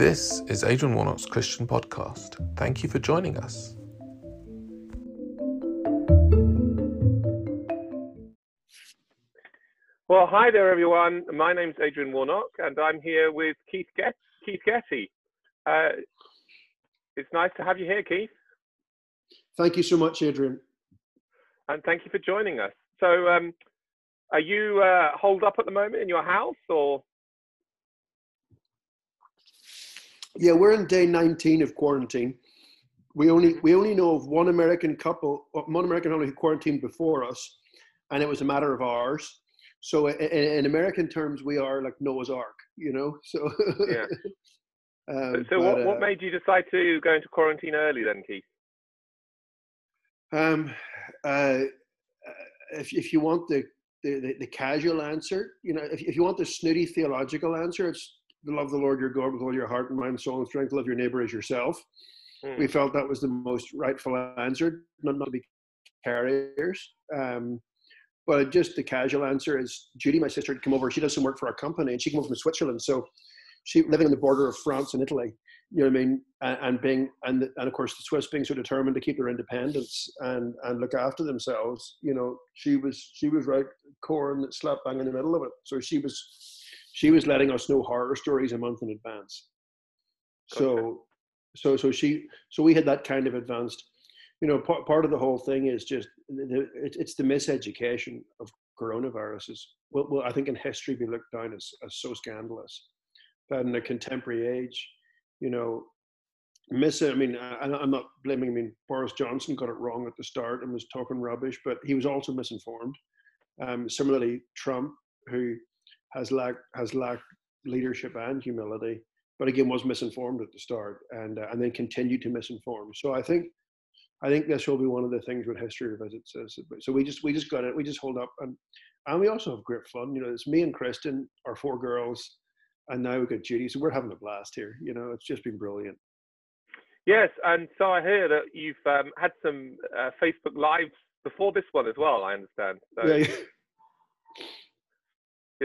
This is Adrian Warnock's Christian Podcast. Thank you for joining us. Well, hi there, everyone. My name's Adrian Warnock, and I'm here with Keith, Get- Keith Getty. Uh, it's nice to have you here, Keith, Thank you so much, Adrian. and thank you for joining us. So, um, are you uh, holed up at the moment in your house, or Yeah, we're in day 19 of quarantine. We only we only know of one American couple, one American family who quarantined before us, and it was a matter of hours. So in, in American terms, we are like Noah's Ark, you know. So Yeah. um, so? but, What, what uh, made you decide to go into quarantine early, then, Keith? Um, uh, if, if you want the, the, the, the casual answer, you know, if, if you want the snooty theological answer, it's love the Lord your God with all your heart and mind, soul, and strength. Love your neighbor as yourself. Hmm. We felt that was the most rightful answer, not, not to be carriers. Um, but just the casual answer is Judy, my sister, had come over. She does some work for our company, and she came over from Switzerland. So she living on the border of France and Italy. You know what I mean? And, and being and and of course the Swiss being so determined to keep their independence and and look after themselves. You know, she was she was right corn that slap bang in the middle of it. So she was she was letting us know horror stories a month in advance. So so so she so we had that kind of advanced you know part, part of the whole thing is just the, the, it, it's the miseducation of coronaviruses. Well, well i think in history be looked down as, as so scandalous. That in a contemporary age you know miss it i mean I, i'm not blaming i mean boris johnson got it wrong at the start and was talking rubbish but he was also misinformed. Um, similarly trump who has lacked has lacked leadership and humility but again was misinformed at the start and uh, and then continued to misinform so i think I think this will be one of the things with history revisits. So we just we just got it. We just hold up and and we also have great fun. You know, it's me and Kristen, our four girls, and now we've got Judy. So we're having a blast here. You know, it's just been brilliant. Yes, and so I hear that you've um, had some uh, Facebook lives before this one as well. I understand. So, Yeah. yeah,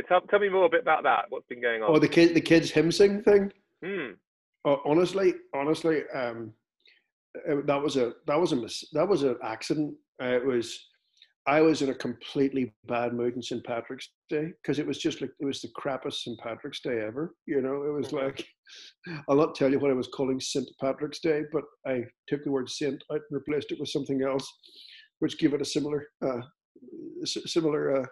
tell, tell me more a bit about that. What's been going on? Oh, the kid, the kids hymn sing thing. Hmm. Oh, honestly, honestly, um, it- that was a that was a mis- that was an accident. Uh, it was I was in a completely bad mood on St Patrick's Day because it was just like it was the crappiest St Patrick's Day ever. You know, it was Mhm. like I'll not tell you what I was calling St Patrick's Day, but I took the word Saint out and replaced it with something else, which gave it a similar uh, s- similar. Uh,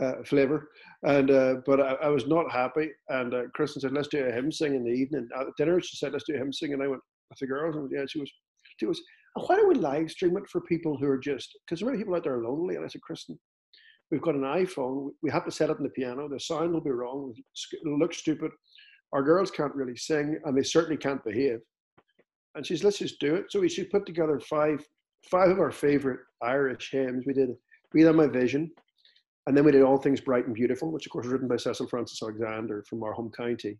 uh, flavor. And uh, but I, I was not happy. And uh, Kristen said, "Let's do a hymn sing in the evening." At dinner, she said, "Let's do a hymn sing," and I went with the girls, and yeah, she was, she was. Why don't we live stream it for people who are just because there are people out there lonely? And I said, Kristen, we've got an iPhone. We have to set it on the piano. The sound will be wrong. It'll look stupid. Our girls can't really sing, and they certainly can't behave. And she's, let's just do it. So we should put together five, five of our favorite Irish hymns. We did "Be Thou My Vision," and then we did "All Things Bright and Beautiful," which of course was written by Cecil Frances Alexander from our home county.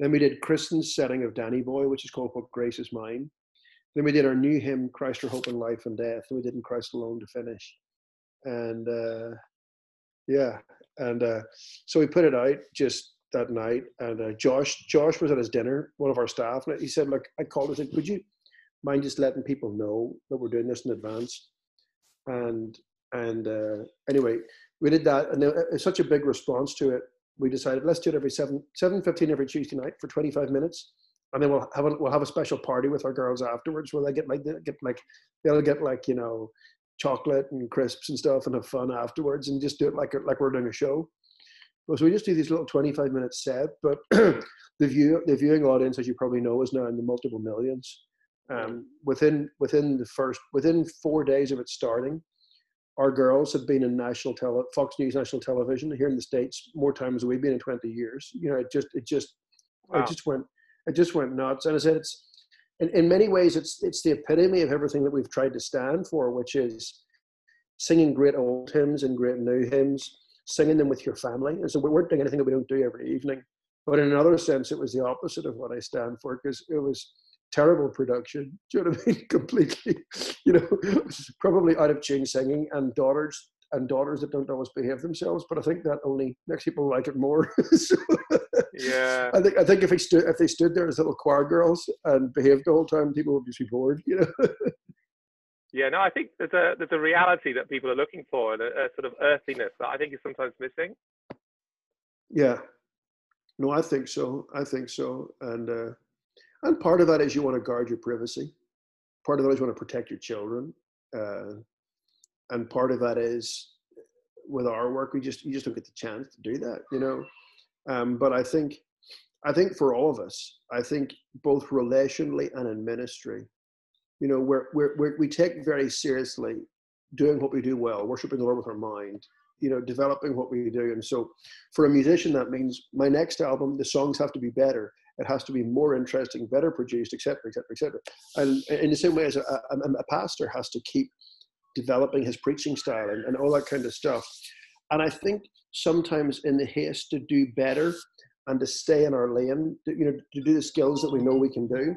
Then we did Kristen's setting of Danny Boy, which is called "What Grace Is Mine." Then we did our new hymn, "Christ Our Hope in Life and Death," and we did "In Christ Alone" to finish. And uh, yeah, and uh, so we put it out just that night. And uh, Josh, Josh was at his dinner, one of our staff, and he said, "Look, I called and said, would you mind just letting people know that we're doing this in advance?" And and uh, anyway, we did that, and there- it's such a big response to it. We decided let's do it every seven seven fifteen every Tuesday night for twenty five minutes, and then we'll have a, we'll have a special party with our girls afterwards where they get like get like they'll get like you know chocolate and crisps and stuff and have fun afterwards and just do it like like we're doing a show. So we just do these little twenty five minute set, but the view the viewing audience, as you probably know, is now in the multiple millions. Um, within within the first within four days of it starting, our girls have been in national tele Fox News national television here in the states more times than we've been in 20 years. You know, it just it just Wow. it just went it just went nuts. And I said it's in, in many ways it's it's the epitome of everything that we've tried to stand for, which is singing great old hymns and great new hymns, singing them with your family. And so we weren't doing anything that we don't do every evening. But in another sense, it was the opposite of what I stand for because it was terrible production. Do you know what I mean? Completely, you know, probably out of tune singing and daughters and daughters that don't always behave themselves. But I think that only makes people like it more. so, yeah. I think I think if they stood if they stood there as little choir girls and behaved the whole time, people would just be bored. You know. yeah. No, I think there's a there's a reality that people are looking for and a, a sort of earthiness that I think is sometimes missing. Yeah. No, I think so. I think so. And uh, and part of that is you want to guard your privacy. Part of that is you want to protect your children. Uh, and part of that is with our work, we just you just don't get the chance to do that, you know. Um, but I think I think for all of us, I think both relationally and in ministry, you know, we're, we're, we're, we take very seriously doing what we do well, worshiping the Lord with our mind, you know, developing what we do. And so for a musician, that means my next album, the songs have to be better. It has to be more interesting, better produced, etc., etc., etc. And in the same way as a, a, a, pastor has to keep developing his preaching style and, and all that kind of stuff. And I think sometimes in the haste to do better and to stay in our lane, you know, to do the skills that we know we can do,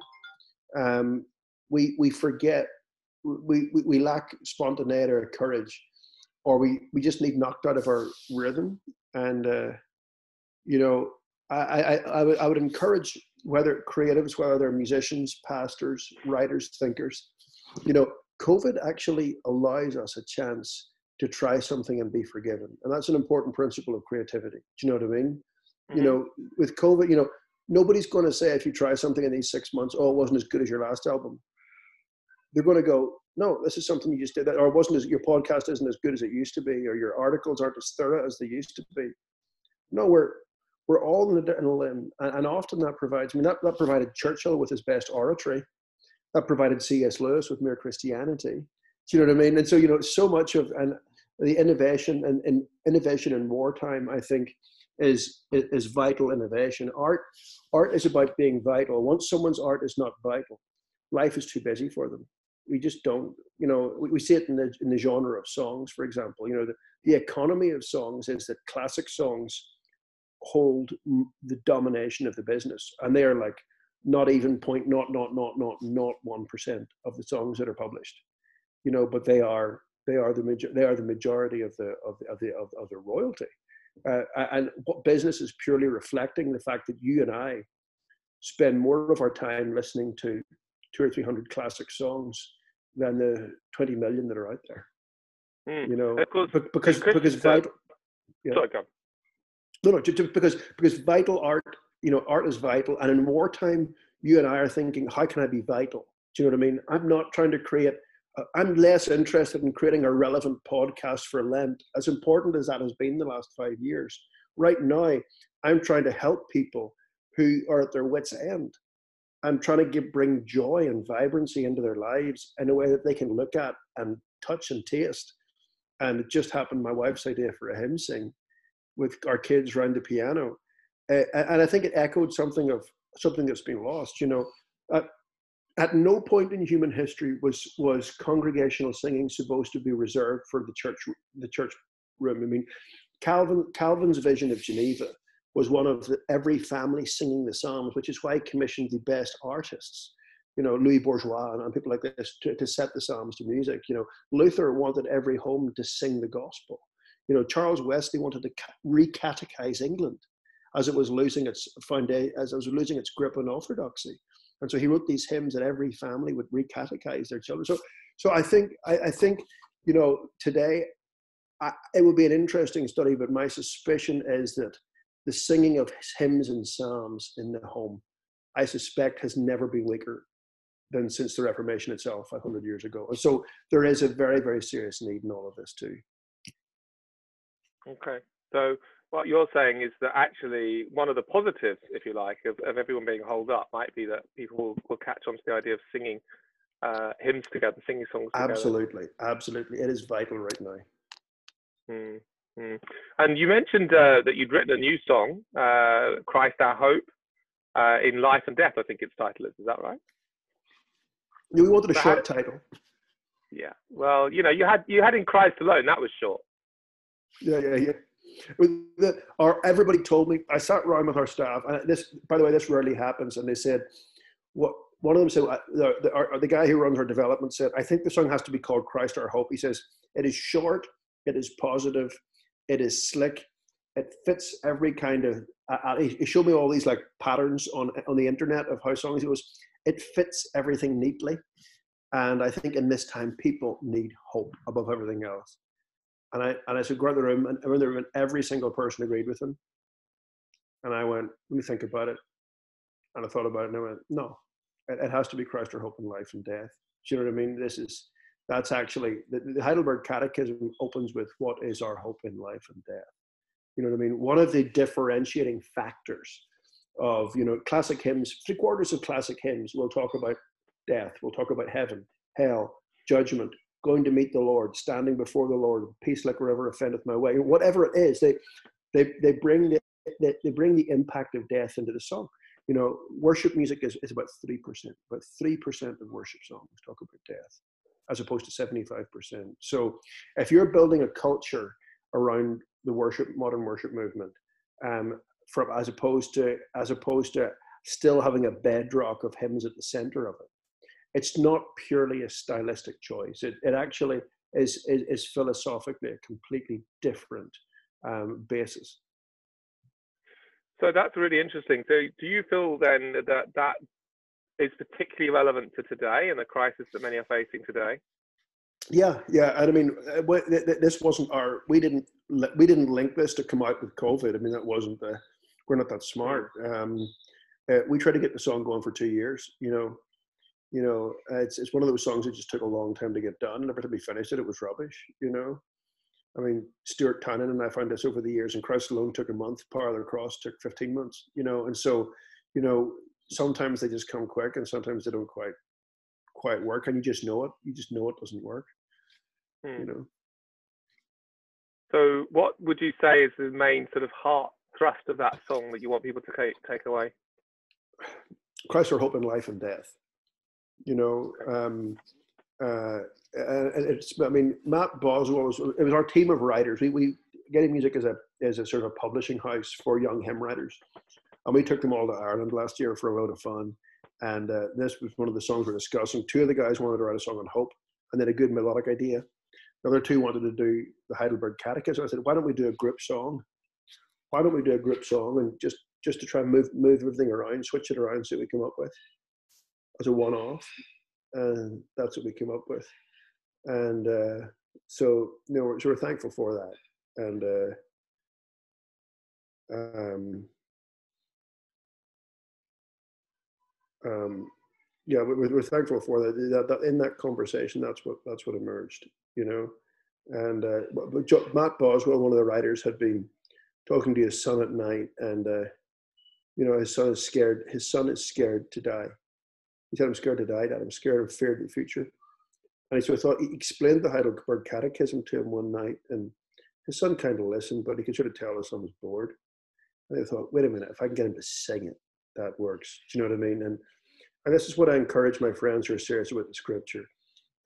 um, we we forget, we, we, we lack spontaneity or courage, or we, we just need knocked out of our rhythm. And, uh, you know, I, I, I, would, I would encourage whether creatives, whether they're musicians, pastors, writers, thinkers, you know, COVID actually allows us a chance to try something and be forgiven. And that's an important principle of creativity. Do you know what I mean? Mm-hmm. You know, with COVID, you know, nobody's going to say if you try something in these six months, oh, it wasn't as good as your last album. They're going to go, no, this is something you just did, or wasn't as your podcast isn't as good as it used to be, or your articles aren't as thorough as they used to be. No, we're we're all in a, limb, and, and often that provides. I mean, that, that provided Churchill with his best oratory, that provided C.S. Lewis with Mere Christianity. Do you know what I mean? And so you know, so much of and the innovation and, and innovation in wartime, I think, is is vital innovation. Art art is about being vital. Once someone's art is not vital, life is too busy for them. We just don't, you know, we, we see it in the in the genre of songs, for example. You know, the, the economy of songs is that classic songs hold the domination of the business, and they are like not even point not not not not not one percent of the songs that are published. You know, but they are they are the major they are the majority of the of the of the of, of the royalty. Uh, and what business is purely reflecting the fact that you and I spend more of our time listening to two or three hundred classic songs than the twenty million that are out there. Mm. You know, because because because vital. Yeah. Sorry, no, no, because because vital art, you know, art is vital, and in wartime, you and I are thinking, how can I be vital? Do you know what I mean? I'm not trying to create. Uh, I'm less interested in creating a relevant podcast for Lent, as important as that has been the last five years. Right now, I'm trying to help people who are at their wits' end. I'm trying to give, bring joy and vibrancy into their lives in a way that they can look at and touch and taste. And it just happened my wife's idea for a hymn sing with our kids around the piano. And I think it echoed something of something that's been lost. You know, at, at no point in human history was was congregational singing supposed to be reserved for the church the church room. I mean, Calvin Calvin's vision of Geneva was one of the, every family singing the psalms, which is why he commissioned the best artists you know, Louis Bourgeois and, and people like this to, to, set the Psalms to music. You know, Luther wanted every home to sing the gospel. You know, Charles Wesley wanted to recatechize England as it was losing its foundation, as it was losing its grip on orthodoxy. And so he wrote these hymns that every family would recatechize their children. So, so I think, I, I think, you know, today I, it would be an interesting study, but my suspicion is that the singing of hymns and psalms in the home, I suspect, has never been weaker than since the Reformation itself 500 years ago. So there is a very, very serious need in all of this too. Okay. So what you're saying is that actually one of the positives, if you like, of, of everyone being holed up might be that people will, will catch on to the idea of singing uh, hymns together, singing songs together. Absolutely. Absolutely. It is vital right now. Mm, mm. And you mentioned uh, that you'd written a new song, uh, Christ Our Hope, uh, in Life and Death, I think its title is. Is that right? We wanted a but short how, title. Yeah. Well, you know, you had you had in Christ alone. That was short. Yeah, yeah, yeah. The, our, everybody told me. I sat around with our staff, and this, by the way, this rarely happens. And they said, "What?" One of them said, uh, the, the, our, the guy who runs our development said, "I think the song has to be called Christ Our Hope." He says, "It is short, It is positive. It is slick. It fits every kind of. Uh, he showed me all these like patterns on on the internet of how songs. It was. It fits everything neatly, and I think in this time people need hope above everything else. And I and I said go out the room, and in the room, and every single person agreed with him. And I went, let me think about it. And I thought about it, and I went, no, it, it has to be Christ our hope in life and death. Do you know what I mean? This is that's actually the, the Heidelberg Catechism opens with what is our hope in life and death. You know what I mean? One of the differentiating factors of you know classic hymns, three quarters of classic hymns will talk about death, we'll talk about heaven, hell, judgment, going to meet the Lord, standing before the Lord, peace like a river offendeth my way. Whatever it is, they they they bring the they, they bring the impact of death into the song. You know, worship music is, is about three percent. About three percent of worship songs talk about death as opposed to 75%. So if you're building a culture around the worship, modern worship movement, um, from as opposed to as opposed to still having a bedrock of hymns at the center of it, it's not purely a stylistic choice. It, it actually is, is, is philosophically a completely different um, basis. So that's really interesting. So do you feel then that that is particularly relevant to today and the crisis that many are facing today. Yeah, yeah, and I mean, uh, this wasn't our. We didn't. We didn't link this to come out with COVID. I mean, that wasn't the. We're not that smart. Um, uh, we tried to get the song going for two years. You know, you know, it's it's one of those songs that just took a long time to get done. And Every time we finished it, it was rubbish. You know, I mean, Stuart Townend and I found this over the years, and Christ Alone took a month. Power of the Cross took 15 months. You know, and so, you know, sometimes they just come quick and sometimes they don't quite quite work and you just know it you just know it doesn't work hmm. you know so what would you say is the main sort of heart thrust of that song that you want people to take, take away christ our hope in life and death you know um uh it's i mean matt boswell was it was our team of writers we, we Getty Music as a as a sort of publishing house for young hymn writers and we took them all to Ireland last year for a load of fun. And uh, this was one of the songs we're discussing. Two of the guys wanted to write a song on hope and then a good melodic idea. The other two wanted to do the Heidelberg Catechism. I said, why don't we do a group song? Why don't we do a group song and just just to try and move move everything around, switch it around, see what we come up with as a one-off. And that's what we came up with. And uh, so, you know, so we're thankful for that. And uh, um, um, yeah, we're, we're thankful for that. That, that. In that conversation, that's what that's what emerged, you know. And uh, but, but Matt Boswell, one of the writers, had been talking to his son at night, and uh, you know his son is scared. His son is scared to die. He said, "I'm scared to die. Dad. I'm scared. I'm feared of the future." And so I thought he explained the Heidelberg Catechism to him one night, and his son kind of listened, but he could sort of tell his son was bored. And I thought, wait a minute, if I can get him to sing it, that works. Do you know what I mean? And and this is what I encourage my friends who are serious with the scripture.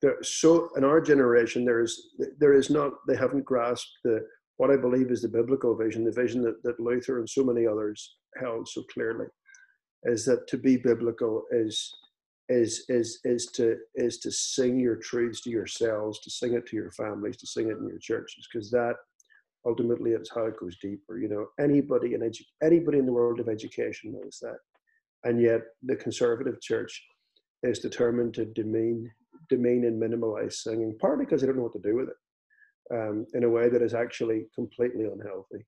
There, so in our generation, there is there is not they haven't grasped the what I believe is the biblical vision, the vision that, that Luther and so many others held so clearly, is that to be biblical is is is is to is to sing your truths to yourselves, to sing it to your families, to sing it in your churches, because that ultimately is how it goes deeper. You know, anybody in edu- anybody in the world of education knows that, and yet the conservative church is determined to demean, demean and minimalize singing, partly because they don't know what to do with it, um, in a way that is actually completely unhealthy.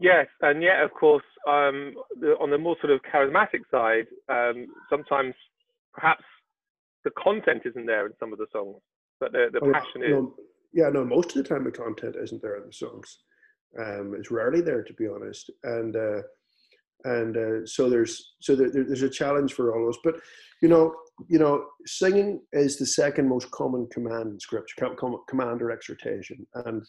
Yes, and yet, of course, um, the, on the more sort of charismatic side, um, sometimes perhaps the content isn't there in some of the songs, but the, the oh, passion is. Yeah, no, most of the time the content isn't there in the songs. Um, it's rarely there, to be honest. And uh, and uh, so there's so there, there's a challenge for all of us. But you know, you know, singing is the second most common command in scripture, command or exhortation. And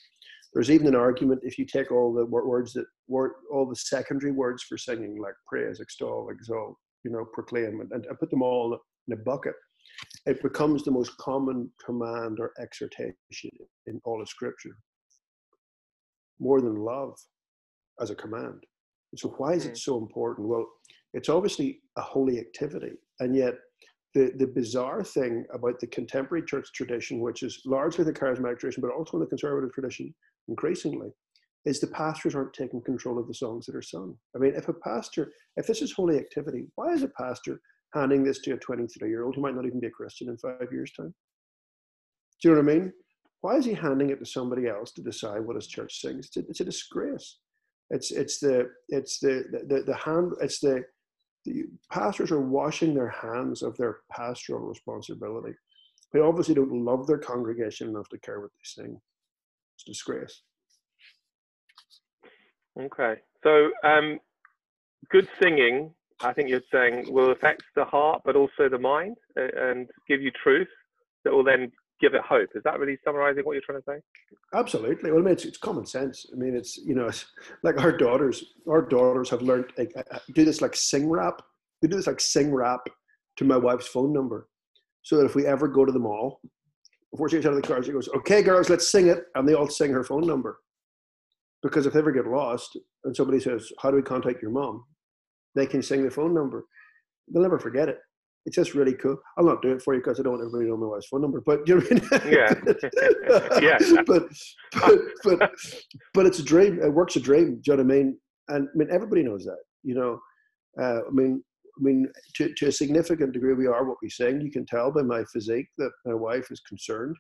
there's even an argument if you take all the words that word all the secondary words for singing, like praise, extol, exalt, you know, proclaim, and, and put them all in a bucket it becomes the most common command or exhortation in all of Scripture, more than love as a command. So, why is it mm. so important? Well, it's obviously a holy activity, and yet the, the bizarre thing about the contemporary church tradition, which is largely the charismatic tradition, but also in the conservative tradition increasingly, is the pastors aren't taking control of the songs that are sung. I mean, if a pastor, if this is holy activity, why is a pastor handing this to a 23 year old who might not even be a Christian in five years' time? Do you know what I mean? Why is he handing it to somebody else to decide what his church sings? It's a, it's a disgrace. It's it's the it's the the, the hand it's the, the pastors are washing their hands of their pastoral responsibility. They obviously don't love their congregation enough to care what they sing. It's a disgrace. Okay, so um, good singing, I think you're saying, will affect the heart, but also the mind, uh, and give you truth that will then give it hope. Is that really summarizing what you're trying to say? Absolutely. Well, I mean, it's, it's common sense. I mean, it's you know, it's like our daughters. Our daughters have learned like, uh, uh, do this like sing rap. They do this like sing rap to my wife's phone number, so that if we ever go to the mall, before she gets out of the car, she goes, "Okay, girls, let's sing it," and they all sing her phone number. Because if they ever get lost and somebody says, "How do we contact your mom?" they can sing the phone number. They'll never forget it it's just really cool. I'll not do it for you because I don't want everybody to know my wife's phone number. But you know what I mean? Yeah, yeah. but, but but but it's a dream. It works a dream. Do you know what I mean? And I mean everybody knows that. You know, uh, I mean, I mean to to a significant degree, we are what we sing. You can tell by my physique that my wife is concerned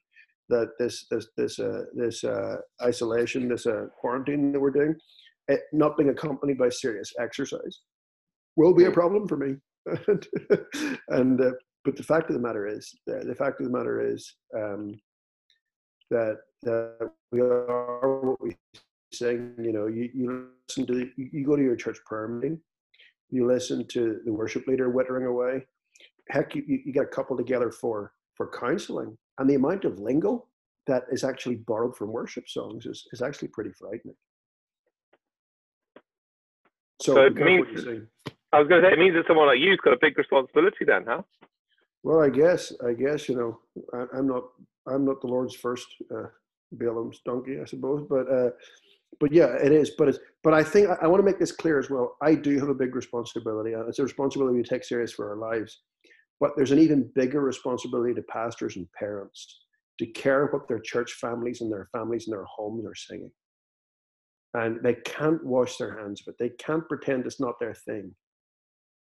that this this this uh, this uh, isolation, this uh, quarantine that we're doing, it, not being accompanied by serious exercise, will be a problem for me. and uh, but the fact of the matter is, the, the fact of the matter is um, that that we are what we sing. You know, you, you listen to you go to your church prayer meeting, you listen to the worship leader wittering away. Heck, you, you get a couple together for for counseling, and the amount of lingo that is actually borrowed from worship songs is, is actually pretty frightening. So, so it means I was going to say, it means that someone like you's got a big responsibility then, huh? Well, I guess, I guess, you know, I, am not, I'm not the Lord's first uh, Balaam's donkey, I suppose, but, uh, but yeah, it is. But it's, but I think I, I want to make this clear as well. I do have a big responsibility. Uh, it's a responsibility we take serious for our lives. But there's an even bigger responsibility to pastors and parents to care what their church families and their families and their homes are singing. And they can't wash their hands of it. They can't pretend it's not their thing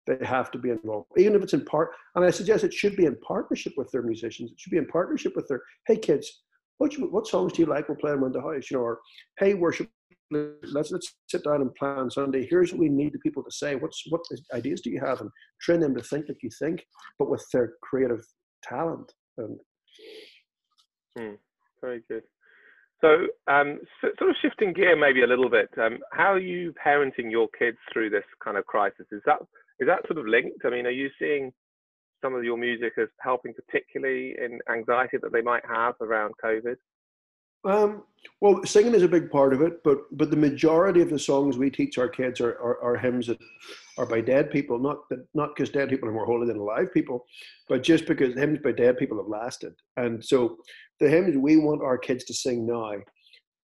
they have to be involved, even if it's in part. And I suggest it should be in partnership with their musicians. It should be in partnership with their, hey kids, what, what songs do you like? We'll play them in the house, you know, or hey worship, let's let's sit down and plan Sunday. Here's what we need the people to say. What's what ideas do you have, and train them to think like you think, but with their creative talent. And hmm, very good. So, um, so, sort of shifting gear maybe a little bit. Um, how are you parenting your kids through this kind of crisis? Is that is that sort of linked? I mean, are you seeing some of your music as helping particularly in anxiety that they might have around COVID? Um, well, singing is a big part of it, but but the majority of the songs we teach our kids are, are, are hymns that are by dead people, not that not because dead people are more holy than alive people, but just because hymns by dead people have lasted. And so the hymns we want our kids to sing now,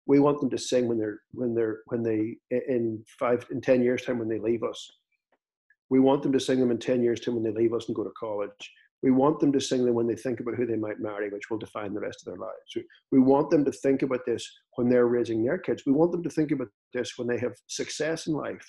we want them to sing when they're when they're when they in five in ten years time when they leave us. We want them to sing them in 10 years' time when they leave us and go to college. We want them to sing them when they think about who they might marry, which will define the rest of their lives. We want them to think about this when they're raising their kids. We want them to think about this when they have success in life.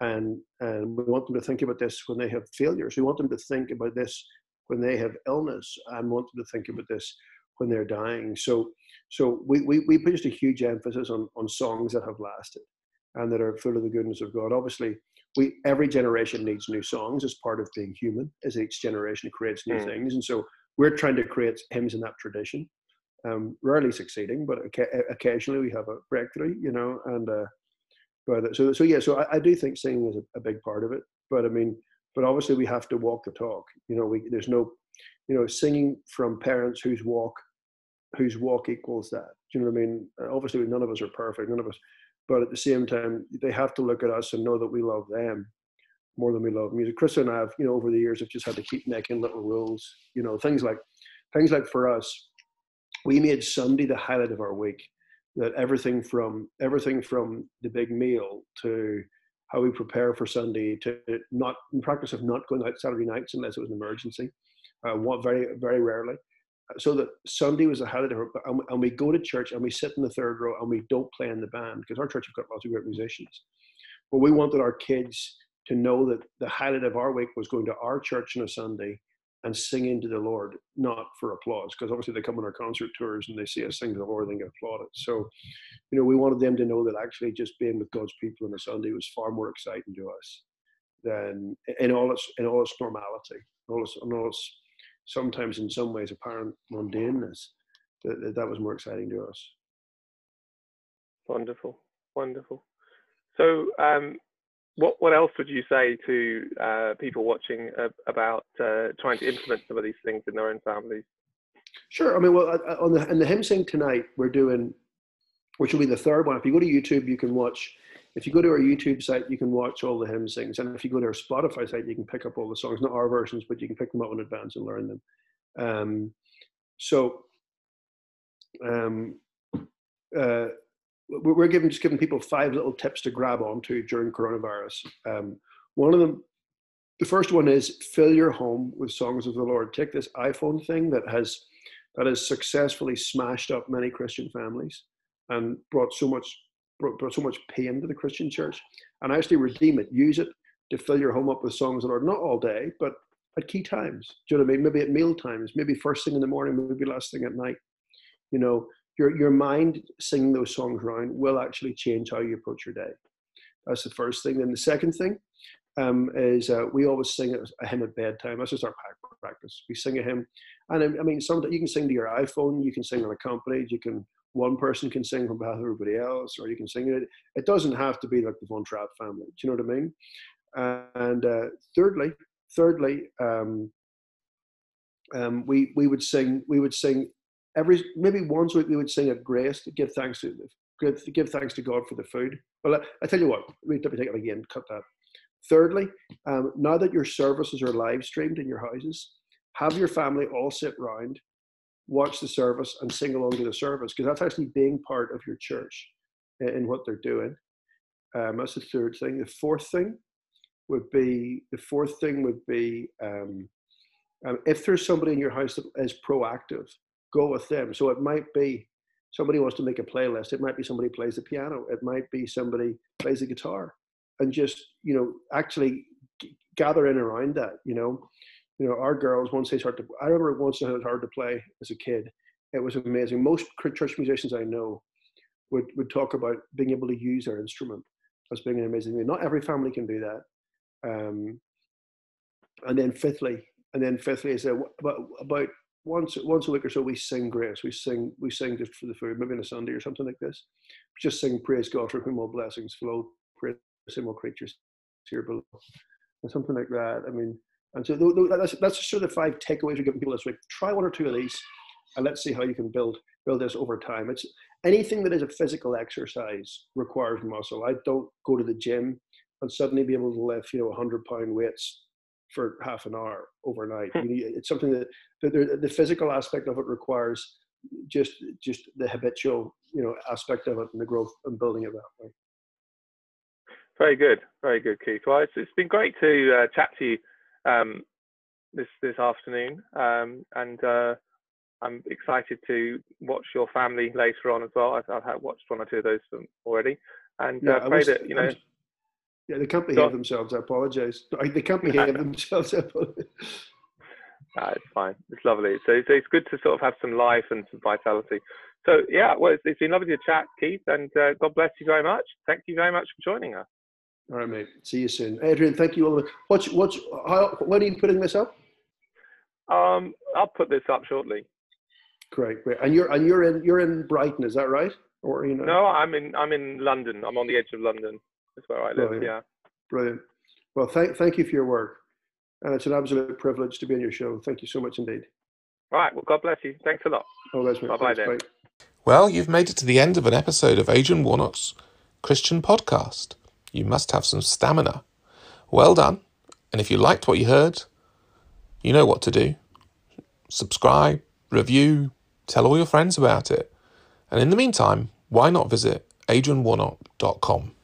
And, and we want them to think about this when they have failures. We want them to think about this when they have illness and want them to think about this when they're dying. So, so we, we, we put just a huge emphasis on, on songs that have lasted and that are full of the goodness of God. Obviously, we every generation needs new songs as part of being human as each generation creates new mm. things. And so we're trying to create hymns in that tradition um, rarely succeeding but occasionally we have a breakthrough you know and uh, but so so yeah so I, I do think singing is a, a, big part of it but i mean but obviously we have to walk the talk. You know we there's no you know singing from parents whose walk whose walk equals that. Do you know what i mean? Obviously none of us are perfect. None of us but at the same time, they have to look at us and know that we love them more than we love music. Chris and I have, you know, over the years have just had to keep making little rules. You know, things like things like for us, we made Sunday the highlight of our week. That everything from everything from the big meal to how we prepare for Sunday to not in practice of not going out Saturday nights unless it was an emergency. uh, one, very very rarely. So that Sunday was a holiday, and, and we go to church and we sit in the third row and we don't play in the band because our church has got lots of great musicians. But we wanted our kids to know that the highlight of our week was going to our church on a Sunday and singing to the Lord, not for applause, because obviously they come on our concert tours and they see us sing to the Lord and get applauded. So, you know, we wanted them to know that actually just being with God's people on a Sunday was far more exciting to us than in all its in all its normality, all its, in all its sometimes in some ways apparent mundaneness. That, that, that was more exciting to us. Wonderful, wonderful. So, um, what what else would you say to uh, people watching uh, about uh, trying to implement some of these things in their own families? Sure. I mean, well, on the in the hymn sing tonight, we're doing, which will be the third one. If you go to YouTube, you can watch. If you go to our YouTube site, you can watch all the hymn sings, and if you go to our Spotify site, you can pick up all the songs, not our versions, but you can pick them up in advance and learn them. Um, so, um, uh, we're giving just giving people five little tips to grab onto during coronavirus. Um, one of them, the first one is fill your home with songs of the Lord. Take this iPhone thing that has that has successfully smashed up many Christian families and brought so much brought, so much pain to the Christian church, and actually redeem it. Use it to fill your home up with songs of the Lord, not all day, but at key times. Do you know what I mean? Maybe at meal times, maybe first thing in the morning, maybe last thing at night. You know, your your mind singing those songs around will actually change how you approach your day. That's the first thing. Then the second thing um, is uh, we always sing a hymn at bedtime. That's just our practice. We sing a hymn, and I mean, sometimes you can sing to your iPhone, you can sing unaccompanied, you can one person can sing on behalf of everybody else, or you can sing it. It doesn't have to be like the Von Trapp family. Do you know what I mean? And uh, thirdly, thirdly, um, um, we we would sing we would sing every maybe once a week we would sing a grace to give thanks to give, give thanks to God for the food. Well, I, I tell you what, let me take it again, cut that. Thirdly, um, now that your services are live streamed in your houses, have your family all sit round, watch the service, and sing along to the service because that's actually being part of your church in, what they're doing. Um, that's the third thing. The fourth thing would be the fourth thing would be um, um, if there's somebody in your house that is proactive go with them. So it might be somebody wants to make a playlist. It might be somebody plays the piano. It might be somebody plays the guitar, and just you know actually g- gather in around that. You know, you know our girls once they start to. I remember once it was hard to play as a kid. It was amazing. Most church musicians I know would would talk about being able to use their instrument as being an amazing thing. Not every family can do that. Um, and then fifthly, and then fifthly is that about, about once once a week or so we sing grace. We sing we sing just for the food, maybe on a Sunday or something like this. Just sing praise God for whom all blessings flow, praise all creatures here below, and something like that. I mean, and so that's that's sort of the five takeaways we're giving people this week. Try one or two of these, and let's see how you can build build this over time. It's anything that is a physical exercise requires muscle. I don't go to the gym and suddenly be able to lift you know 100 pound weights for half an hour overnight. Hmm. Need, it's something that the, the physical aspect of it requires just just the habitual you know aspect of it and the growth and building it that way. Very good, very good, Keith. Well, it's, it's been great to uh, chat to you um, this this afternoon, um, and uh, I'm excited to watch your family later on as well. I've, I've watched one or two of those already, and yeah, uh, pray that you know. I'm, yeah, they can't themselves. I apologise. They can't behave themselves. Ah, it's fine. It's lovely. So, so, it's good to sort of have some life and some vitality. So yeah, well, it's, it's been lovely to chat, Keith, and uh, God bless you very much. Thank you very much for joining us. All right, mate. See you soon, Adrian. Thank you all. What's what's how? When are you putting this up? Um, I'll put this up shortly. Great, great. And you're and you're in you're in Brighton, is that right? Or you know? No, I'm in I'm in London. I'm on the edge of London. That's where I live. Brilliant. Yeah. Brilliant. Well, thank thank you for your work. And it's an absolute privilege to be on your show. Thank you so much indeed. All right. Well, God bless you. Thanks a lot. Oh, that's Bye bye then. Well, you've made it to the end of an episode of Adrian Warnock's Christian podcast. You must have some stamina. Well done. And if you liked what you heard, you know what to do. Subscribe, review, tell all your friends about it. And in the meantime, why not visit adrianwarnock.com?